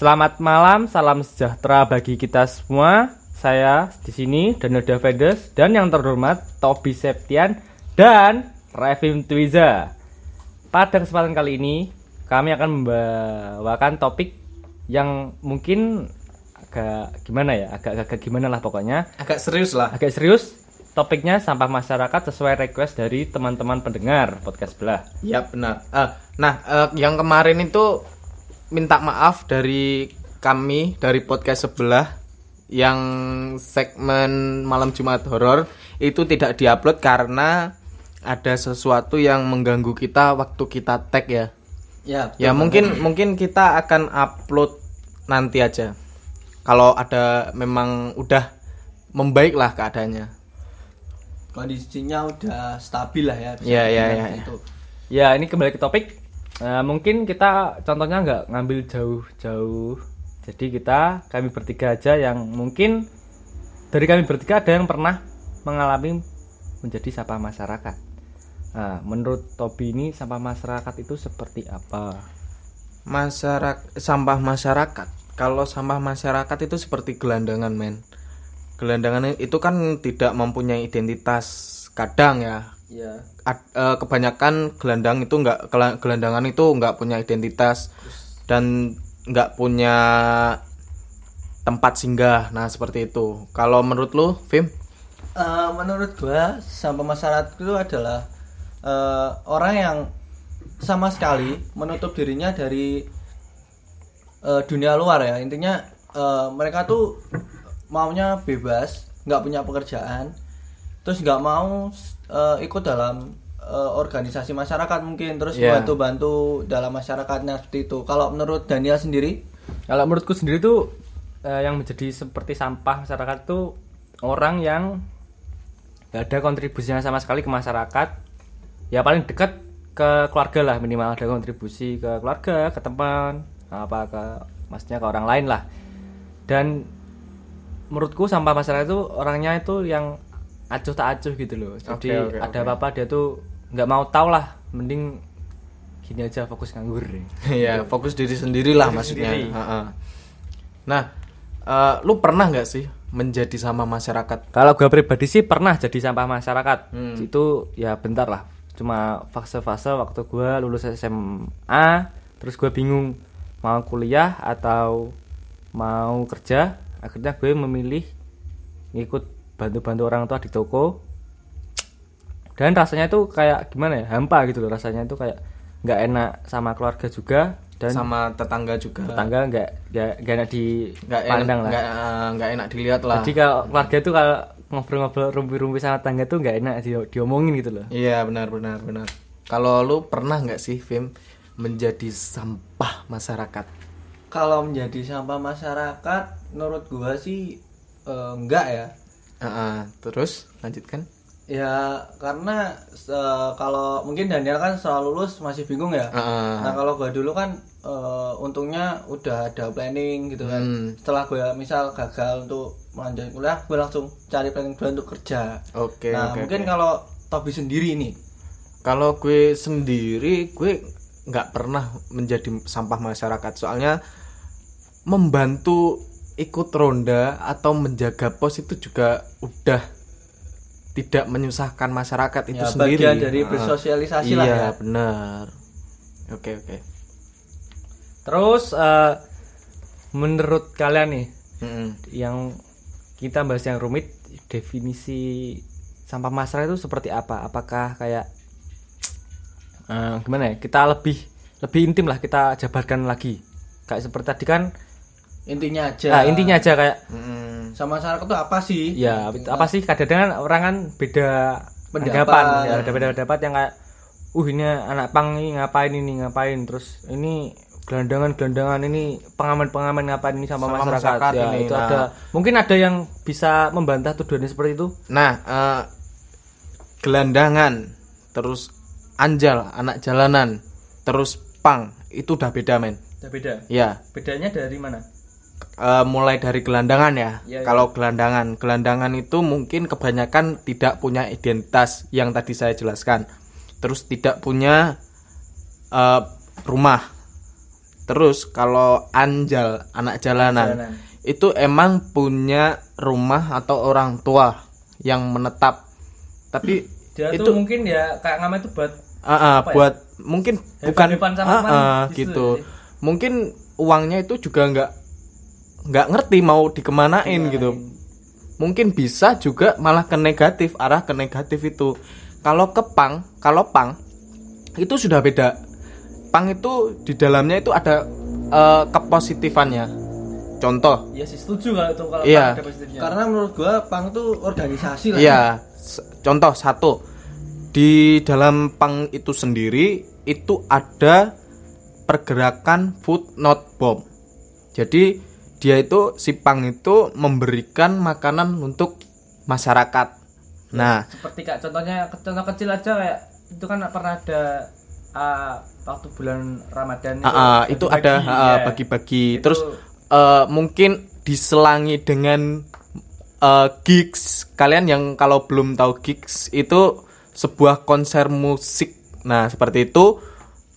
Selamat malam, salam sejahtera bagi kita semua. Saya di sini Daniel Davides dan yang terhormat Tobi Septian dan Revim Twiza. Pada kesempatan kali ini kami akan membawakan topik yang mungkin agak gimana ya, agak-agak gimana lah pokoknya. Agak serius lah. Agak serius. Topiknya sampah masyarakat sesuai request dari teman-teman pendengar podcast sebelah. Ya benar. Ah, nah, eh, yang kemarin itu minta maaf dari kami dari podcast sebelah yang segmen malam Jumat horor itu tidak diupload karena ada sesuatu yang mengganggu kita waktu kita tag ya. Ya, Ya mungkin mungkin kita akan upload nanti aja. Kalau ada memang udah membaik lah keadaannya. kondisinya udah stabil lah ya. Iya, iya, iya. Ya ini kembali ke topik. Nah, mungkin kita contohnya nggak ngambil jauh-jauh. Jadi kita kami bertiga aja yang mungkin dari kami bertiga ada yang pernah mengalami menjadi sampah masyarakat. Nah, menurut Tobi ini sampah masyarakat itu seperti apa? masyarakat sampah masyarakat kalau sampah masyarakat itu seperti gelandangan men gelandangan itu kan tidak mempunyai identitas kadang ya Iya. Eh, kebanyakan gelandang itu enggak gelandangan itu enggak punya identitas dan enggak punya tempat singgah nah seperti itu kalau menurut lu Vim Eh, menurut gua sampah masyarakat itu adalah eh, orang yang sama sekali menutup dirinya dari eh, dunia luar ya. Intinya eh, mereka tuh maunya bebas, nggak punya pekerjaan, terus nggak mau eh, ikut dalam eh, organisasi masyarakat mungkin, terus Iya. bantu-bantu dalam masyarakatnya seperti itu. Kalau menurut Daniel sendiri, Kalau menurutku sendiri tuh eh, yang menjadi seperti sampah masyarakat tuh orang yang nggak ada kontribusinya sama sekali ke masyarakat. Ya paling dekat ke keluarga lah minimal ada kontribusi ke keluarga, ke teman, apa ke maksudnya ke orang lain lah. Dan menurutku sampah masyarakat itu orangnya itu yang acuh tak acuh gitu loh. Jadi oke, ada oke. apa-apa dia tuh nggak mau tahu lah, mending gini aja fokus nganggur. ya fokus diri sendiri lah maksudnya sendiri. Ha-ha. nah eh, lu pernah nggak sih menjadi sama masyarakat Kalau gue pribadi sih pernah jadi sampah masyarakat. Hmm. Itu ya bentar lah. Cuma fase-fase waktu gue lulus SMA, terus gue bingung mau kuliah atau mau kerja. Akhirnya gue memilih ngikut bantu-bantu orang tua di toko. Dan rasanya itu kayak gimana ya? Hampa gitu loh rasanya itu kayak nggak enak sama keluarga juga dan sama tetangga juga tetangga nggak nggak nggak enak nggak enak dipandang lah. nggak eh, nggak enak dilihat lah Jadi kalau keluarga itu kalau ngobrol-ngobrol rumpi-rumpi sama tangga tuh nggak enak di, diomongin gitu loh. iya benar benar benar kalau lu pernah nggak sih Vim menjadi sampah masyarakat kalau menjadi sampah masyarakat, menurut gua sih eh, enggak ya. Ah. terus lanjutkan Ya karena kalau mungkin Daniel kan setelah lulus masih bingung ya. Ah. Nah kalau gua dulu kan eh, untungnya udah ada planning gitu kan. Hmm. Setelah gue misal gagal untuk melanjutkan kuliah, gue langsung cari planning dulu untuk kerja. oke nah oke mungkin oke. kalau Tobi sendiri nih, Kalau gue sendiri, gue nggak pernah menjadi sampah masyarakat. Soalnya membantu ikut ronda atau menjaga pos itu juga udah tidak menyusahkan masyarakat itu ya sendiri. bagian dari bersosialisasi iya, lah ya. benar. Oke oke. Terus eh, menurut kalian nih Mm-mm. yang kita bahas yang rumit definisi sampah masyarakat itu seperti apa? Apakah kayak eh, gimana ya? Kita lebih lebih intim lah kita jabarkan lagi. Kayak seperti tadi kan Intinya aja. ah, intinya aja kayak Mm-mm. sama masyarakat itu apa sih? ya apa sih kadang-kadang kan orang kan beda Pendapat. anggapan ya ada beda pendapat yang kayak uh ini anak pang ini ngapain ini ngapain terus ini gelandangan gelandangan ini pengaman pengaman ngapain ini sama, Sama masyarakat, masyarakat ya ini, itu nah. ada mungkin ada yang bisa membantah tuduhannya seperti itu Nah, eh, gelandangan, terus anjal, anak jalanan, terus pang, itu udah beda men. Udah beda. Ya, Bedanya dari mana? Eh, mulai dari gelandangan ya. Iya. Kalau gelandangan, gelandangan itu mungkin kebanyakan tidak punya identitas yang tadi saya jelaskan. Terus tidak punya eh, rumah. Terus kalau Anjal anak jalanan, Jalanan. itu emang punya rumah atau orang tua yang menetap. Tapi Dia itu tuh mungkin ya kayak ngamen itu buat Ah, ah, Apa ya? buat mungkin bukan teman, ah, gitu gitu. sih. Mungkin uangnya itu juga nggak nggak ngerti mau dikemanain gitu. Mungkin bisa juga malah ke negatif, arah ke negatif itu. Kalau ke pang, kalau pang itu sudah beda. Pang itu di dalamnya itu ada eh, kepositifannya. Contoh, ya sih setuju kalau itu kalau Iya. ada positifnya. Karena menurut gua pang itu organisasi lah. Iya, contoh satu di dalam pang itu sendiri itu ada pergerakan food not bomb. Jadi dia itu si pang itu memberikan makanan untuk masyarakat. Nah, seperti kayak contohnya contoh kecil aja kayak itu kan pernah ada ah, waktu bulan Ramadan ah, ah, itu ada bagi-bagi, ah, ya. bagi-bagi. Itu- Terus eh, mungkin diselangi dengan eh, gigs. Kalian yang kalau belum tahu gigs itu sebuah konser musik. Nah, seperti itu.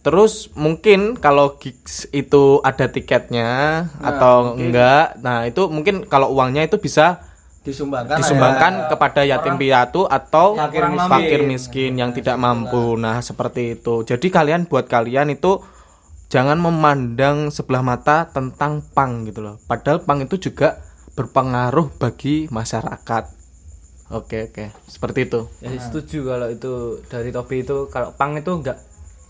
Terus mungkin kalau gigs itu ada tiketnya atau enggak. Nah, itu mungkin kalau uangnya itu bisa Disumbangkan. lah disumbangkan ya. kepada yatim piatu atau Fakir miskin. fakir miskin yang tidak mampu. Nah, seperti itu. Jadi kalian buat kalian itu jangan memandang sebelah mata tentang pang gitu loh. Padahal pang itu juga berpengaruh bagi masyarakat. Oke, oke. Seperti itu. ya setuju kalau itu dari Tobi itu kalau pang itu enggak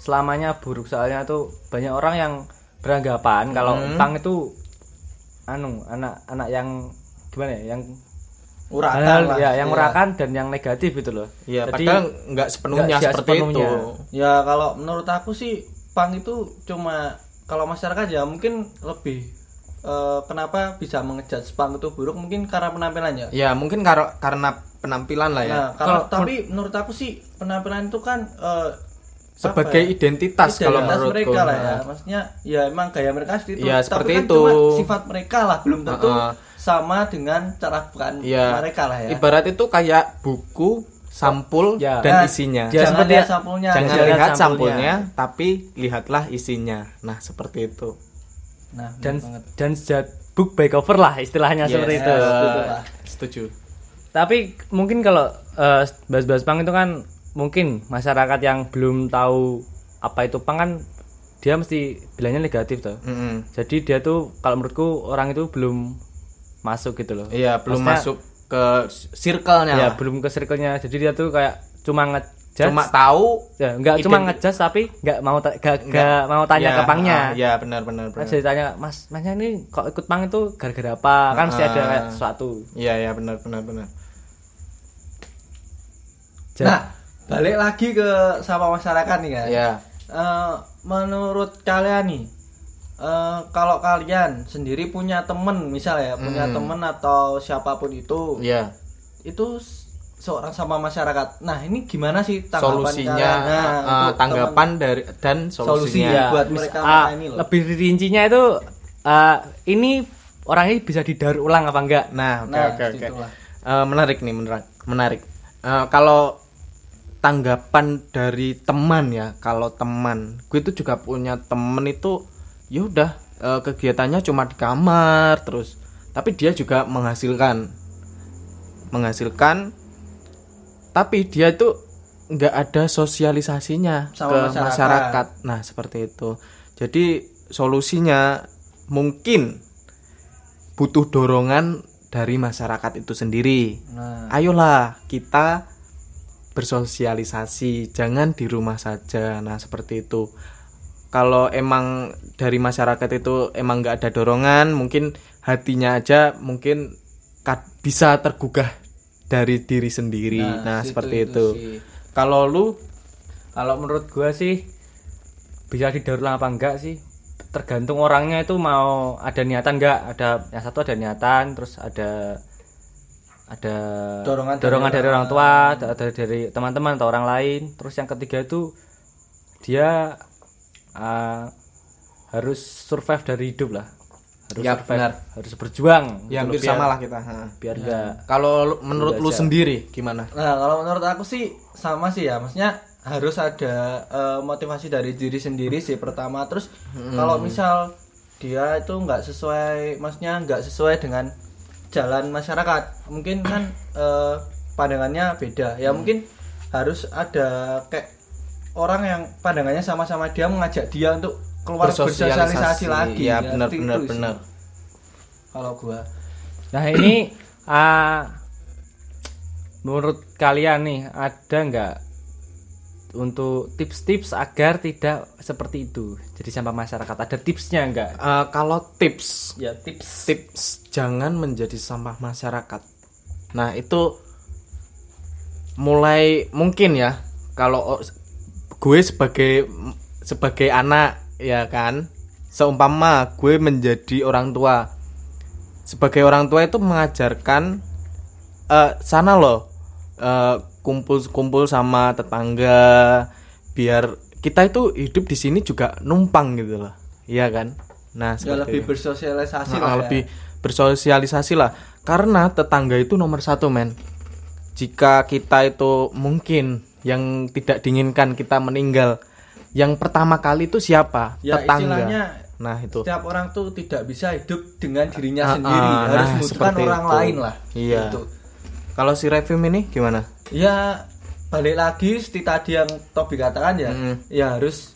selamanya buruk soalnya tuh banyak orang yang beranggapan kalau Hmm. pang itu anu anak anak yang gimana ya yang Urakan hal lah. ya yang Iya. urakan dan yang negatif itu loh Iya, Jadi, padahal nggak sepenuhnya siap seperti sepenuhnya. itu. Ya kalau menurut aku sih pang itu cuma kalau masyarakat ya mungkin lebih eh, kenapa bisa mengejat pang itu buruk mungkin karena penampilannya. Ya, mungkin karo- karena penampilan lah ya. Nah, kalau tapi menurut aku sih penampilan itu kan eh, Sebagai ya? identitas, kalau Identitas menurutku. mereka lah ya. Nah. Maksudnya ya emang gaya mereka seperti itu. Ya, Tapi seperti kan itu. cuma sifat mereka lah belum tentu Heeh. sama dengan cara bukan Iya. mereka lah ya. Ibarat itu kayak buku, sampul Ya. dan Nah, isinya. Ya, Jangan seperti- lihat sampulnya. Jangan Jangan lihat sampulnya. sampulnya, tapi lihatlah isinya. Nah, seperti itu. Nah, dan banget. dan judge book by cover lah istilahnya Yes. seperti itu Ya, setuju. Setuju. tapi mungkin kalau eh, bahas-bahas pang itu kan mungkin masyarakat yang belum tahu apa itu pang kan dia mesti bilangnya negatif tuh Mm-mm. jadi dia tuh kalau menurutku orang itu belum masuk gitu loh Iya, belum Maksudnya- masuk ke circle-nya. ya lah. belum ke circle-nya jadi dia tuh kayak cuma ngejudge Cuma tahu ya enggak cuma tapi enggak mau enggak, enggak mau tanya Ya, ke pangnya ah, Ya, benar benar benar. jadi tanya mas masnya ini kok ikut pang itu gara-gara apa kan mesti ada Ah. kayak sesuatu Iya, ya benar benar benar. Ja- Nah, balik lagi ke sama masyarakat nih kan. Ya. Eh, menurut kalian nih, eh, kalau kalian sendiri punya temen, misalnya ya, punya Hmm. temen atau siapa pun itu, Iya. itu seorang sama masyarakat. Nah, ini gimana sih tanggapan Solusinya kalian? Nah, untuk tanggapan dari dan Solusi solusinya. ya. buat mis- mereka ah, mereka ini loh. lebih rincinya itu ah, ini orang ini bisa didaur ulang apa enggak Nah, oke Nah, oke oke. situlah. Eh, menarik nih, menarik. Menarik. Eh, kalau tanggapan dari teman ya, kalau teman, gue itu juga punya temen itu, ya udah eh, kegiatannya cuma di kamar terus, tapi dia juga menghasilkan, menghasilkan, tapi dia itu nggak ada sosialisasinya Sama ke masyarakat. masyarakat. Nah, seperti itu. Jadi solusinya mungkin butuh dorongan dari masyarakat itu sendiri. Nah, Ayolah kita bersosialisasi, jangan di rumah saja. Nah, seperti itu. Kalau emang dari masyarakat itu emang nggak ada dorongan, mungkin hatinya aja mungkin bisa tergugah dari diri sendiri. Nah, situ seperti itu itu. Kalau lu kalau menurut gua sih bisa didaur ulang apa enggak sih tergantung orangnya itu mau ada niatan enggak ada yang satu ada niatan terus ada ada Dorongan dari dari orang- orang tua ada, dari teman-teman atau orang lain terus yang ketiga itu dia ah, harus survive dari hidup lah harus Ya, survive benar. harus berjuang ya gitu hampir biar- sama lah kita. ha. biar enggak Kalau lu- menurut lu aja. sendiri gimana? Nah, kalau menurut aku sih sama sih ya, maksudnya harus ada eh, motivasi dari diri sendiri sih pertama terus kalau misal dia itu nggak sesuai maksudnya nggak sesuai dengan jalan masyarakat. Mungkin kan eh, pandangannya beda. Ya mungkin harus ada kayak orang yang pandangannya sama-sama dia mengajak dia untuk keluar bersosialisasi lagi. Ya Ya, benar seperti benar benar. Kalau gua. Nah ini ah, menurut kalian nih ada nggak untuk tips-tips agar tidak seperti itu jadi sampah masyarakat ada tipsnya nggak? Eh, kalau tips Ya tips. tips jangan menjadi sampah masyarakat. Nah, itu mulai mungkin ya kalau gue sebagai sebagai anak ya kan seumpama gue menjadi orang tua sebagai orang tua itu mengajarkan eh sana loh kumpul-kumpul sama tetangga biar kita itu hidup di sini juga numpang gitu loh. Iya kan? Nah ya lebih bersosialisasi Nah, lah ya. lebih bersosialisasi lah. Karena tetangga itu nomor satu men. Jika kita itu mungkin yang tidak diinginkan kita meninggal yang pertama kali itu siapa? Ya, tetangga. istilahnya nah itu. setiap orang tuh tidak bisa hidup dengan dirinya Ah, sendiri. ah, harus nah, membutuhkan orang itu. lain lah. Iya. Gitu. Kalau si Revim ini gimana? Ya balik lagi seperti tadi yang Tobi katakan ya. Mm. ya harus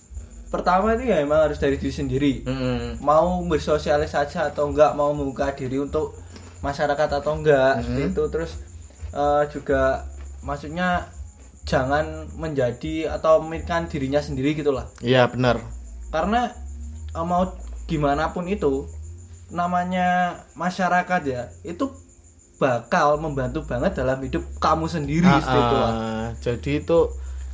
pertama itu ya emang harus dari diri sendiri. Mm-mm. mau bersosialisasi atau enggak mau membuka diri untuk masyarakat atau enggak seperti itu. Terus eh, juga maksudnya jangan menjadi atau memikirkan dirinya sendiri gitulah. Iya benar. Karena eh, mau gimana pun itu namanya masyarakat ya itu bakal membantu banget dalam hidup kamu sendiri Ah, seperti itu lah. ah, jadi itu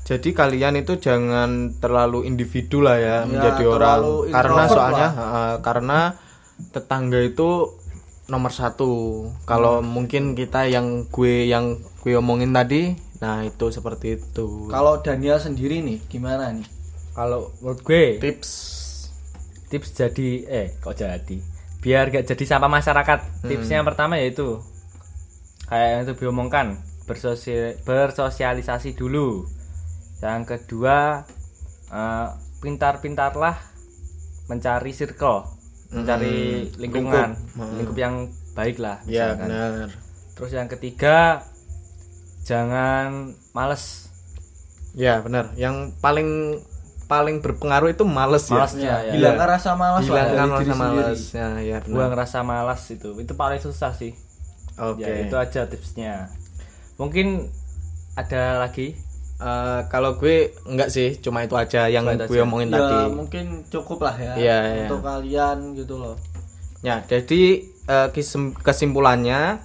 jadi kalian itu jangan terlalu individu lah ya, menjadi orang. karena soalnya ah, karena tetangga itu nomor satu. Kalau mungkin kita yang gue yang gue omongin tadi nah itu seperti itu. Kalau Daniel sendiri nih gimana nih? Kalau menurut gue tips. tips jadi eh kok jadi? Biar gak jadi sampah masyarakat. Tipsnya yang pertama yaitu kayak yang itu diomongkan bersosi- bersosialisasi dulu. Yang kedua eh, pintar-pintarlah mencari circle mencari lingkungan lingkup, yang baik lah ya benar. Terus yang ketiga jangan males. Ya benar. Yang paling paling berpengaruh itu males ya. Malesnya ya, Hilangkan rasa malas lah hilangkan rasa malas. ya ya benar. Buang rasa malas itu. Itu paling susah sih oke Ya itu aja tipsnya. Mungkin ada lagi. Eh, kalau gue enggak sih, cuma itu aja yang Cuma gue aja. omongin Ya tadi. mungkin cukup lah ya Iya, iya. untuk kalian gitu loh. Ya, jadi kisem- kesimpulannya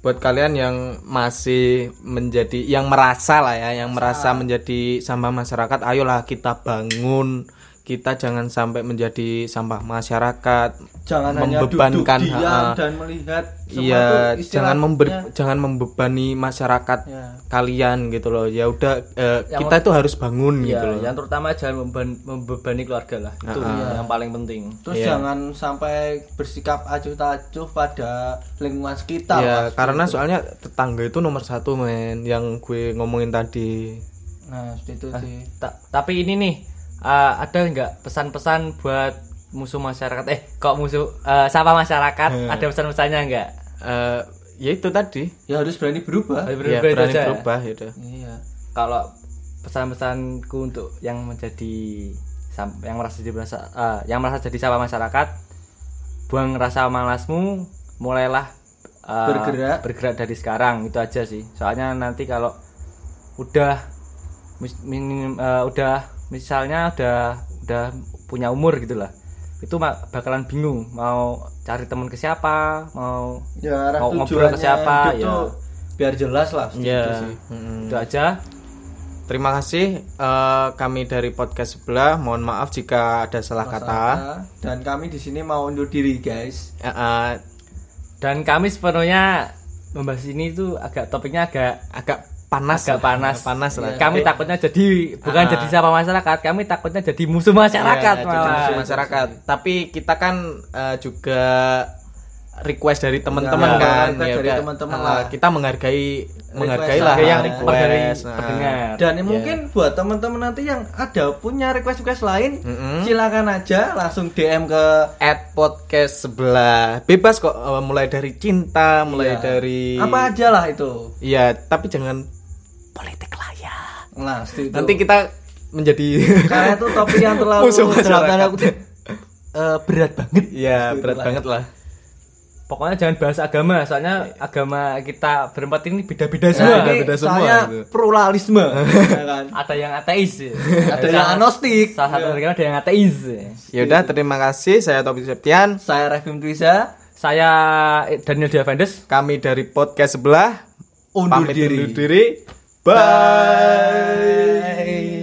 buat kalian yang masih menjadi yang merasa lah ya, yang merasa menjadi sampah masyarakat, ayolah kita bangun. Kita jangan sampai menjadi sampah masyarakat. Jangan hanya Membebankan, duduk diam dan melihat Iya, jangan member- jangan membebani masyarakat Ya. kalian gitu loh. Ya udah eh, Yang- kita itu harus bangun gitu Ya, loh. yang terutama jangan membeban- membebani keluarga lah. Itu yang paling penting. Terus Iya. jangan sampai bersikap acuh tacuh pada lingkungan sekitar. Ya, Mas. karena soalnya tetangga itu nomor satu men yang gue ngomongin tadi. Nah, itu sih. Ta- tapi ini nih eh, ada nggak pesan-pesan buat musuh masyarakat? Eh, kok musuh eh, sampah masyarakat? Ada pesan-pesannya nggak? Eh, ya itu tadi. Ya harus berani berubah. Berubah ya, itu berani aja ya? berubah gitu. Iya. Kalau pesan-pesanku untuk yang menjadi sam- yang merasa jadi merasa eh, yang merasa jadi sampah masyarakat, buang rasa malasmu, mulailah eh, Bergerak. bergerak dari sekarang itu aja sih. Soalnya nanti kalau udah minim, eh, udah misalnya udah udah punya umur gitu lah itu bakalan bingung mau cari teman ke siapa mau Ya arah Mau ngobrol ke siapa, ya. biar jelas lah itu Ya. sih. mm. itu aja Terima kasih eh, kami dari podcast sebelah. Mohon maaf jika ada salah kata. dan kami di sini mau undur diri guys eh, dan kami sepenuhnya membahas ini tuh agak topiknya agak agak panas, agak lah. panas panas lah. kami takutnya jadi bukan Ah. jadi siapa masyarakat kami takutnya jadi musuh masyarakat Iya, jadi musuh masyarakat. Tapi kita kan eh, juga request dari teman-teman Ya, kan request ya dari teman-teman Ah, lah. kita menghargai menghargai lah yang request. request dari Nah, pendengar. Dan Ya. mungkin buat teman-teman nanti yang ada punya request-request lain, Mm-mm. silakan aja langsung DM ke at podcast sebelah bebas kok eh, mulai dari cinta mulai Iya. dari apa aja lah itu. Iya, tapi jangan politik lah ya. Nah, itu. Nanti kita menjadi karena itu topik yang terlalu kutip, eh, berat banget. Iya, Gitu berat lah. banget lah. Pokoknya jangan bahas agama, soalnya agama kita berempat ini beda-beda Nah, semua. ini beda semua soalnya itu. pluralisme, ya kan? Ada yang ateis, Ada yang agnostik. Salah satu agama ada yang ateis. Ya udah, terima kasih. Saya Topi Septian. Saya Revim Twiza, Saya Daniel Diavendes. Kami dari podcast sebelah undur pamit diri. undur diri. Bye. Bye.